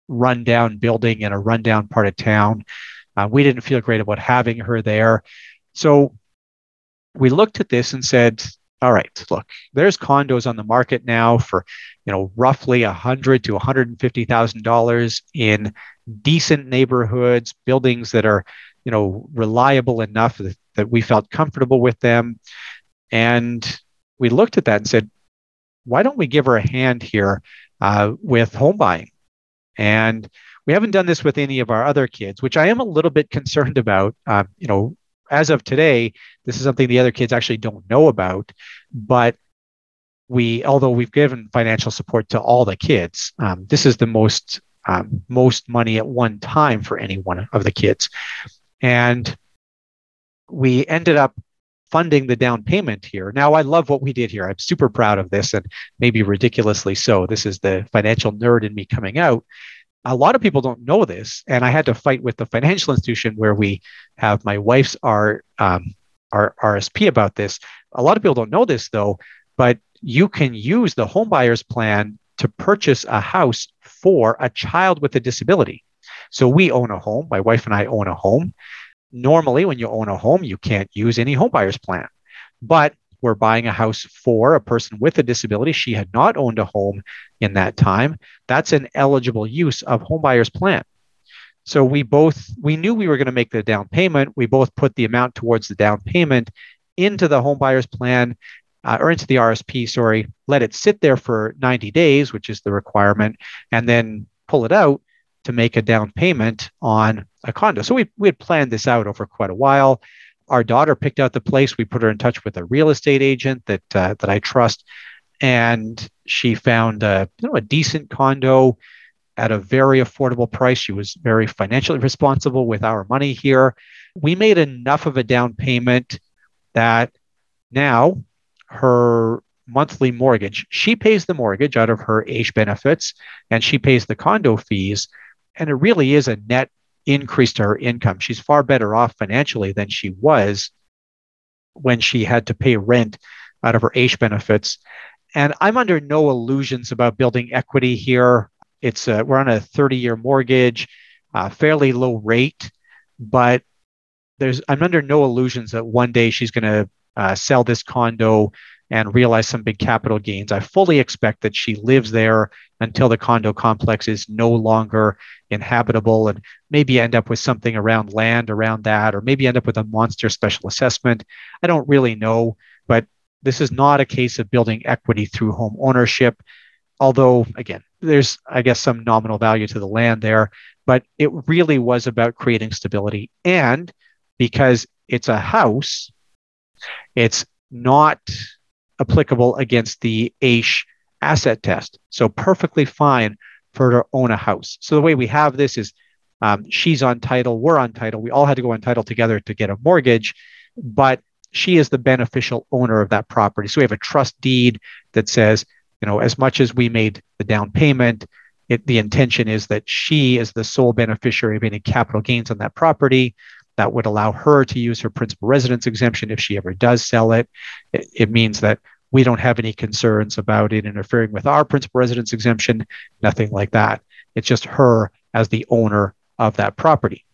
rundown building in a rundown part of town. Uh, we didn't feel great about having her there. So we looked at this and said, all right, look, there's condos on the market now for, you know, roughly a hundred to one hundred and fifty thousand dollars in decent neighborhoods, buildings that are, you know, reliable enough that, that we felt comfortable with them. And we looked at that and said, why don't we give her a hand here uh, with home buying? And we haven't done this with any of our other kids, which I am a little bit concerned about. Um, you know, as of today, this is something the other kids actually don't know about. But we, although we've given financial support to all the kids, um, this is the most um, most money at one time for any one of the kids, and we ended up funding the down payment here. Now, I love what we did here. I'm super proud of this and maybe ridiculously so. This is the financial nerd in me coming out. A lot of people don't know this, and I had to fight with the financial institution where we have my wife's R, um, RSP about this. A lot of people don't know this though, but you can use the home buyers plan to purchase a house for a child with a disability. So we own a home. My wife and I own a home normally when you own a home, you can't use any home buyer's plan. But we're buying a house for a person with a disability. She had not owned a home in that time. That's an eligible use of home buyer's plan. So we both we knew we were going to make the down payment. We both put the amount towards the down payment into the home buyer's plan uh, or into the RSP, sorry, let it sit there for 90 days, which is the requirement, and then pull it out to make a down payment on a condo. So we, we had planned this out over quite a while. Our daughter picked out the place. We put her in touch with a real estate agent that uh, that I trust, and she found a you know a decent condo at a very affordable price. She was very financially responsible with our money here. We made enough of a down payment that now her monthly mortgage, she pays the mortgage out of her AISH benefits and she pays the condo fees. And it really is a net increase to her income. She's far better off financially than she was when she had to pay rent out of her AISH benefits. And I'm under no illusions about building equity here. It's a, we're on a 30 year mortgage, uh, fairly low rate, but there's I'm under no illusions that one day she's going to uh, sell this condo and realize some big capital gains. I fully expect that she lives there until the condo complex is no longer inhabitable and maybe end up with something around land around that, or maybe end up with a monster special assessment. I don't really know, but this is not a case of building equity through home ownership. Although, again, there's, I guess, some nominal value to the land there, but it really was about creating stability. And because it's a house, it's not applicable against the AISH asset test. So perfectly fine for her to own a house. So the way we have this is um, she's on title, we're on title. We all had to go on title together to get a mortgage, but she is the beneficial owner of that property. So we have a trust deed that says, you know, as much as we made the down payment, it, the intention is that she is the sole beneficiary of any capital gains on that property. That would allow her to use her principal residence exemption if she ever does sell it. It, it means that we don't have any concerns about it interfering with our principal residence exemption, nothing like that. It's just her as the owner of that property.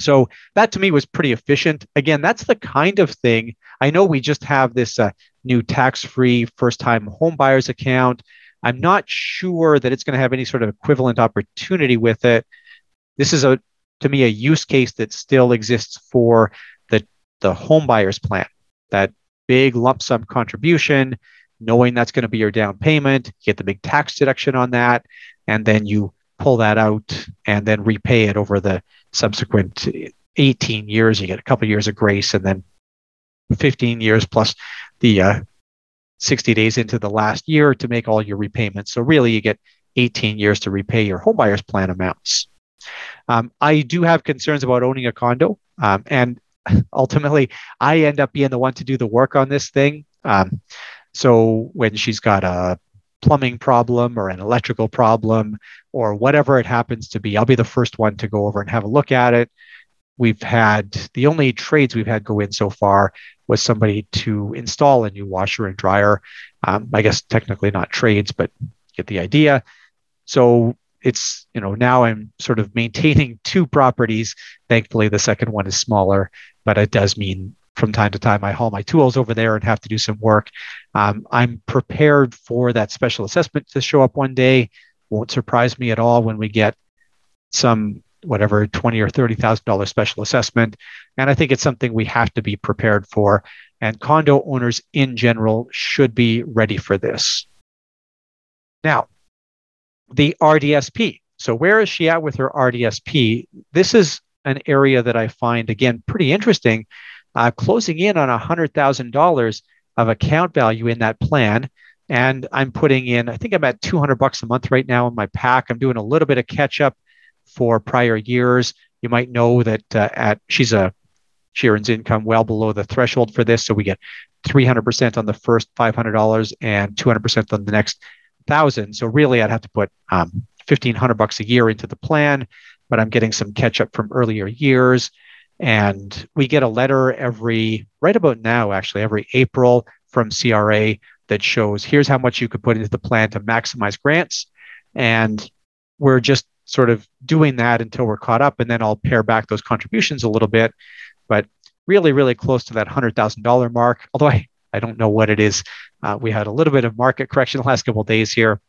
So that to me was pretty efficient. Again, that's the kind of thing. I know we just have this uh, new tax free first time home buyers account. I'm not sure that it's going to have any sort of equivalent opportunity with it. This is a to me a use case that still exists for the the home buyers plan that big lump sum contribution knowing that's going to be your down payment. Get the big tax deduction on that, and then you pull that out and then repay it over the subsequent 18 years. You get a couple of years of grace, and then 15 years plus the uh, 60 days into the last year to make all your repayments. So really, you get 18 years to repay your homebuyer's plan amounts. Um, I do have concerns about owning a condo, um, and ultimately, I end up being the one to do the work on this thing. Um, so when she's got a plumbing problem or an electrical problem or whatever it happens to be, I'll be the first one to go over and have a look at it. We've had the only trades we've had go in so far was somebody to install a new washer and dryer. Um, I guess technically not trades, but get the idea. So it's you know now i'm sort of maintaining two properties. Thankfully the second one is smaller but it does mean from time to time i haul my tools over there and have to do some work. Um, i'm prepared for that special assessment to show up one day. Won't surprise me at all when we get some whatever 20 or 30 thousand dollar special assessment. And i think it's something we have to be prepared for. And condo owners in general should be ready for this. Now the RDSP. So, where is she at with her RDSP? This is an area that I find, again, pretty interesting. Uh, closing in on $100,000 of account value in that plan. And I'm putting in, I think I'm at 200 bucks a month right now in my PAC. I'm doing a little bit of catch up for prior years. You might know that uh, at she's a she earns income well below the threshold for this, so we get 300% on the first $500 and 200% on the next thousand. So really, I'd have to put um, fifteen hundred bucks a year into the plan, but I'm getting some catch up from earlier years. And we get a letter every right about now, actually every April from CRA that shows here's how much you could put into the plan to maximize grants. And we're just sort of doing that until we're caught up, and then I'll pare back those contributions a little bit. But really, really close to that hundred thousand dollar mark. Although I I don't know what it is. Uh, we had a little bit of market correction the last couple days here.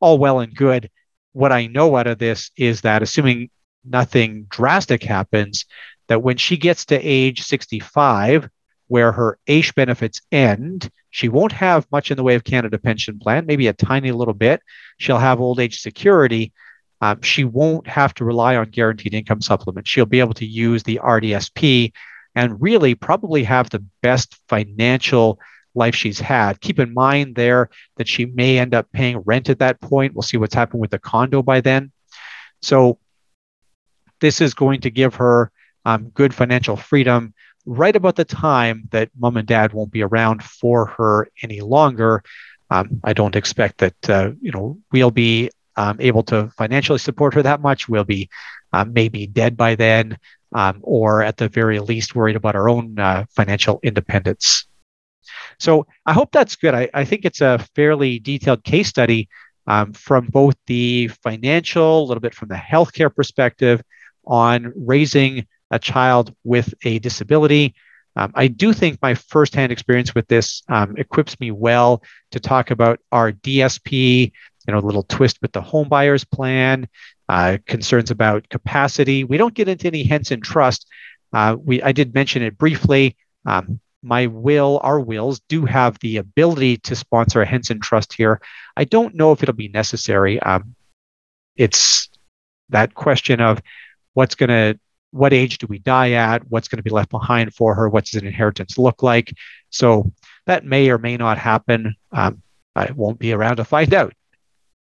All well and good. What I know out of this is that assuming nothing drastic happens, that when she gets to age 65, where her AISH benefits end, she won't have much in the way of Canada Pension Plan, maybe a tiny little bit. She'll have old age security. Um, she won't have to rely on guaranteed income supplement. She'll be able to use the RDSP and really probably have the best financial life she's had. Keep in mind there that she may end up paying rent at that point. We'll see what's happened with the condo by then. So, this is going to give her um, good financial freedom right about the time that mom and dad won't be around for her any longer. Um, I don't expect that uh, you know we'll be um, able to financially support her that much. We'll be uh, maybe dead by then um, or at the very least worried about our own uh, financial independence. So I hope that's good. I, I, think it's a fairly detailed case study um, from both the financial, a little bit from the healthcare perspective on raising a child with a disability. Um, I do think my firsthand experience with this um, equips me well to talk about RDSP, you know, a little twist with the home buyers plan, uh, concerns about capacity. We don't get into any Henson trust. Uh, we I did mention it briefly. Um, my will, our wills do have the ability to sponsor a Henson trust here. I don't know if it'll be necessary. Um, it's that question of what's going to what age do we die at what's going to be left behind for her what does an inheritance look like so that may or may not happen um, i won't be around to find out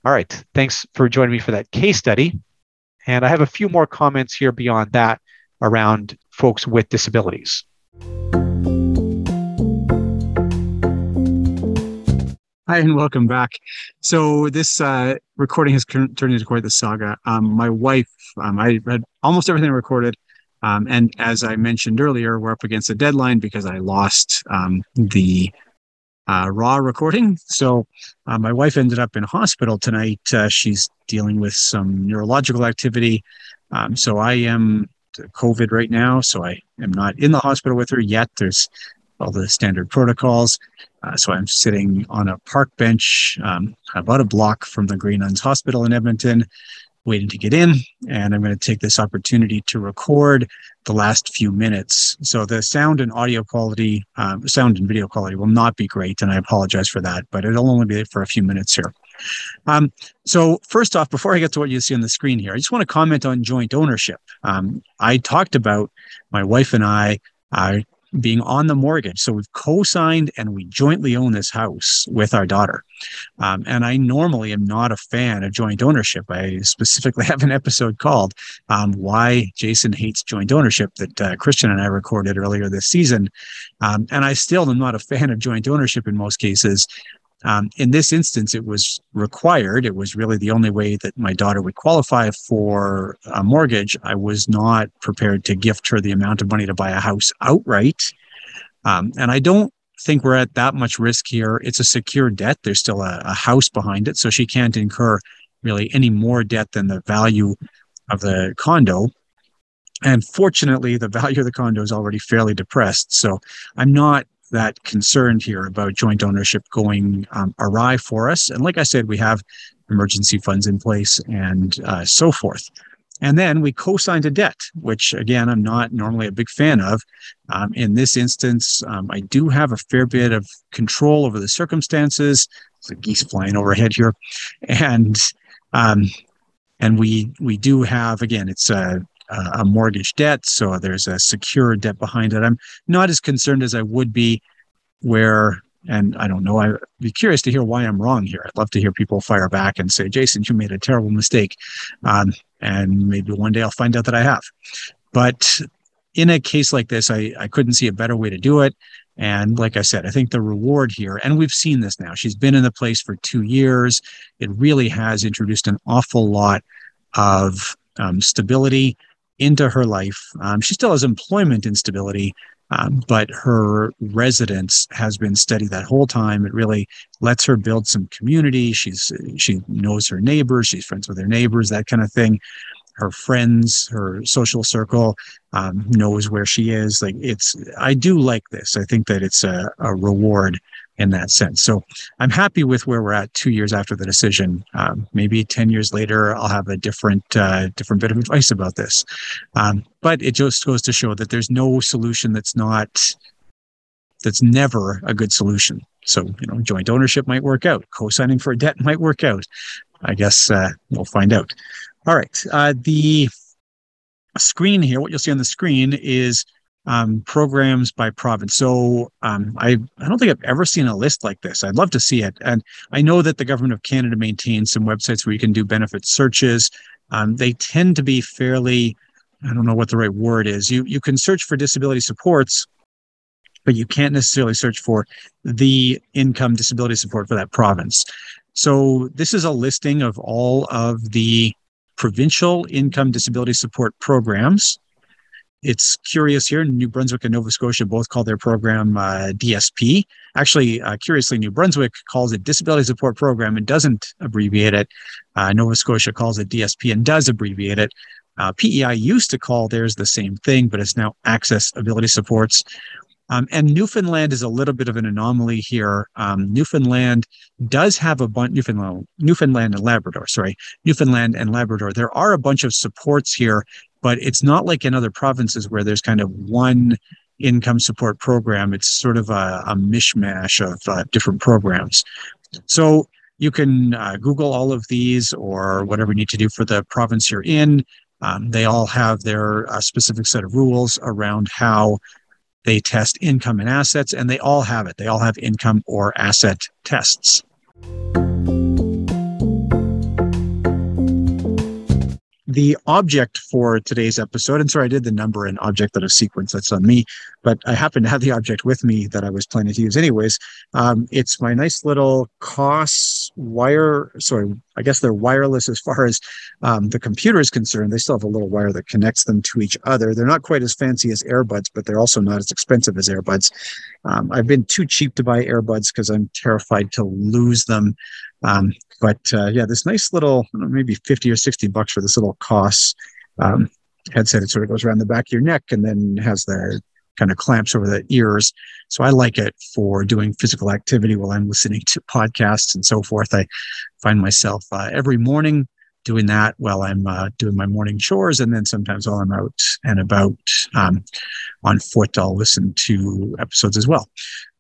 all right. Thanks for joining me for that case study. And I have a few more comments here beyond that around folks with disabilities. Hi, and welcome back. So this uh, recording has turned into quite the saga. Um, my wife, um, I read almost everything I recorded. Um, and as I mentioned earlier, we're up against a deadline because I lost um, the uh, raw recording. So uh, my wife ended up in hospital tonight. Uh, she's dealing with some neurological activity. Um, so I am COVID right now. So I am not in the hospital with her yet. There's all the standard protocols. Uh, so I'm sitting on a park bench um, about a block from the Grey Nuns Hospital in Edmonton. Waiting to get in, and I'm going to take this opportunity to record the last few minutes. So the sound and audio quality, um, sound and video quality will not be great, and I apologize for that, but it'll only be for a few minutes here. Um, so first off, before I get to what you see on the screen here, I just want to comment on joint ownership. Um, I talked about my wife and I uh, being on the mortgage. So we've co-signed and we jointly own this house with our daughter. Um, and I normally am not a fan of joint ownership. I specifically have an episode called um, "Why Jason Hates Joint Ownership" that uh, Christian and I recorded earlier this season. Um, and I still am not a fan of joint ownership in most cases. Um, in this instance, it was required. It was really the only way that my daughter would qualify for a mortgage. I was not prepared to gift her the amount of money to buy a house outright. Um, and I don't think we're at that much risk here. It's a secure debt. There's still a, a house behind it. So she can't incur really any more debt than the value of the condo. And fortunately, the value of the condo is already fairly depressed. So I'm not that concerned here about joint ownership going um, awry for us. And like I said, we have emergency funds in place and uh, so forth. And then we co-signed a debt, which again, I'm not normally a big fan of. Um, in this instance, um, I do have a fair bit of control over the circumstances. There's a geese flying overhead here. And um, and we we do have again, it's a a mortgage debt, so there's a secure debt behind it. I'm not as concerned as I would be where, and I don't know, I'd be curious to hear why I'm wrong here. I'd love to hear people fire back and say, Jason, you made a terrible mistake. Um, and maybe one day I'll find out that I have. But in a case like this, I, I couldn't see a better way to do it. And like I said, I think the reward here, and we've seen this now, she's been in the place for two years. It really has introduced an awful lot of um, stability into her life. Um, she still has employment instability, um, but her residence has been steady that whole time. It really lets her build some community. She's she knows her neighbors. She's friends with her neighbors. That kind of thing. Her friends, her social circle um, knows where she is. Like it's, I do like this. I think that it's a, a reward in that sense. So I'm happy with where we're at two years after the decision. Um, maybe 10 years later, I'll have a different, uh, different bit of advice about this. Um, but it just goes to show that there's no solution that's not, that's never a good solution. So, you know, joint ownership might work out. Co-signing for a debt might work out. I guess uh, we'll find out. All right. Uh, the screen here, what you'll see on the screen is um, programs by province. So um, I, I don't think I've ever seen a list like this. I'd love to see it. And I know that the government of Canada maintains some websites where you can do benefit searches. Um, they tend to be fairly, I don't know what the right word is. You you can search for disability supports, but you can't necessarily search for the income disability support for that province. So this is a listing of all of the provincial income disability support programs it's curious here. New Brunswick and Nova Scotia both call their program uh, DSP. Actually, uh, curiously, New Brunswick calls it Disability Support Program and doesn't abbreviate it. Uh, Nova Scotia calls it DSP and does abbreviate it. Uh, PEI used to call theirs the same thing, but it's now Access Ability Supports. Um, and Newfoundland is a little bit of an anomaly here. Um, Newfoundland does have a bunch, Newfoundland, Newfoundland and Labrador, sorry, Newfoundland and Labrador. There are a bunch of supports here but it's not like in other provinces where there's kind of one income support program. It's sort of a, a mishmash of uh, different programs. So you can uh, Google all of these or whatever you need to do for the province you're in. Um, they all have their uh, specific set of rules around how they test income and assets, and they all have it. They all have income or asset tests. The object for today's episode, and sorry, I did the number and object out of sequence. That's on me, but I happen to have the object with me that I was planning to use anyways. Um, it's my nice little Koss wire. Sorry, I guess they're wireless as far as um, the computer is concerned. They still have a little wire that connects them to each other. They're not quite as fancy as earbuds, but they're also not as expensive as earbuds. Um, I've been too cheap to buy earbuds because I'm terrified to lose them. Um, but uh, yeah, this nice little, maybe 50 or 60 bucks for this little Koss um, headset. It sort of goes around the back of your neck and then has the kind of clamps over the ears. So I like it for doing physical activity while I'm listening to podcasts and so forth. I find myself uh, every morning doing that while I'm uh, doing my morning chores, and then sometimes while I'm out and about um, on foot, I'll listen to episodes as well.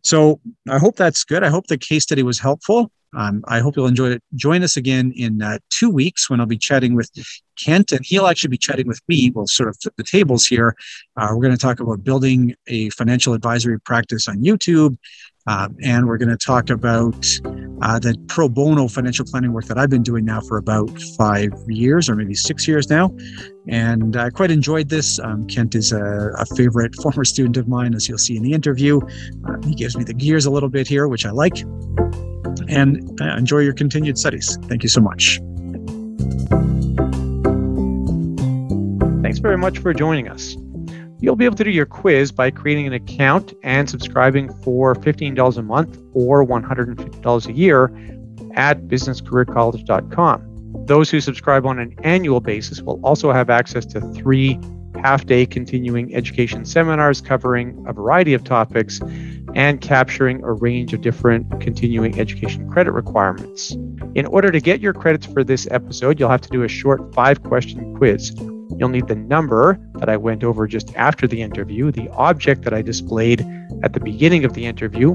So I hope that's good. I hope the case study was helpful. Um, I hope you'll enjoy it. Join us again in uh, two weeks when I'll be chatting with Kent, and he'll actually be chatting with me. We'll sort of flip the tables here. Uh, we're going to talk about building a financial advisory practice on YouTube, um, and we're going to talk about uh, the pro bono financial planning work that I've been doing now for about five years or maybe six years now. And I quite enjoyed this. Um, Kent is a, a, favorite former student of mine, as you'll see in the interview. Uh, he gives me the gears a little bit here, which I like and uh, enjoy your continued studies. Thank you so much. Thanks very much for joining us. You'll be able to do your quiz by creating an account and subscribing for $15 a month or $150 a year at businesscareercollege.com. Those who subscribe on an annual basis will also have access to three half day continuing education seminars covering a variety of topics and capturing a range of different continuing education credit requirements. In order to get your credits for this episode, you'll have to do a short five question quiz. You'll need the number that I went over just after the interview, the object that I displayed at the beginning of the interview,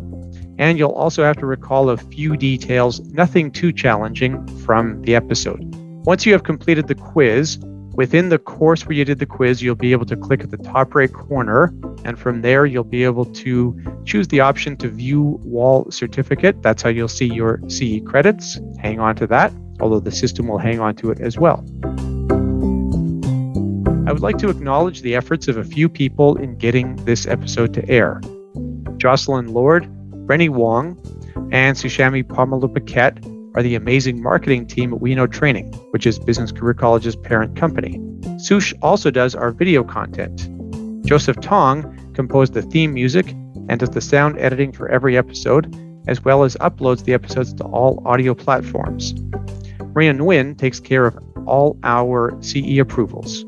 and you'll also have to recall a few details, nothing too challenging, from the episode. Once you have completed the quiz, Within the course where you did the quiz, you'll be able to click at the top right corner, and from there, you'll be able to choose the option to view wall certificate. That's how you'll see your CE credits. Hang on to that, although the system will hang on to it as well. I would like to acknowledge the efforts of a few people in getting this episode to air Jocelyn Lord, Rennie Wong, and Sushami Pamalupaket are the amazing marketing team at We Know Training, which is Business Career College's parent company. Sush also does our video content. Joseph Tong composed the theme music and does the sound editing for every episode, as well as uploads the episodes to all audio platforms. Maria Nguyen takes care of all our CE approvals.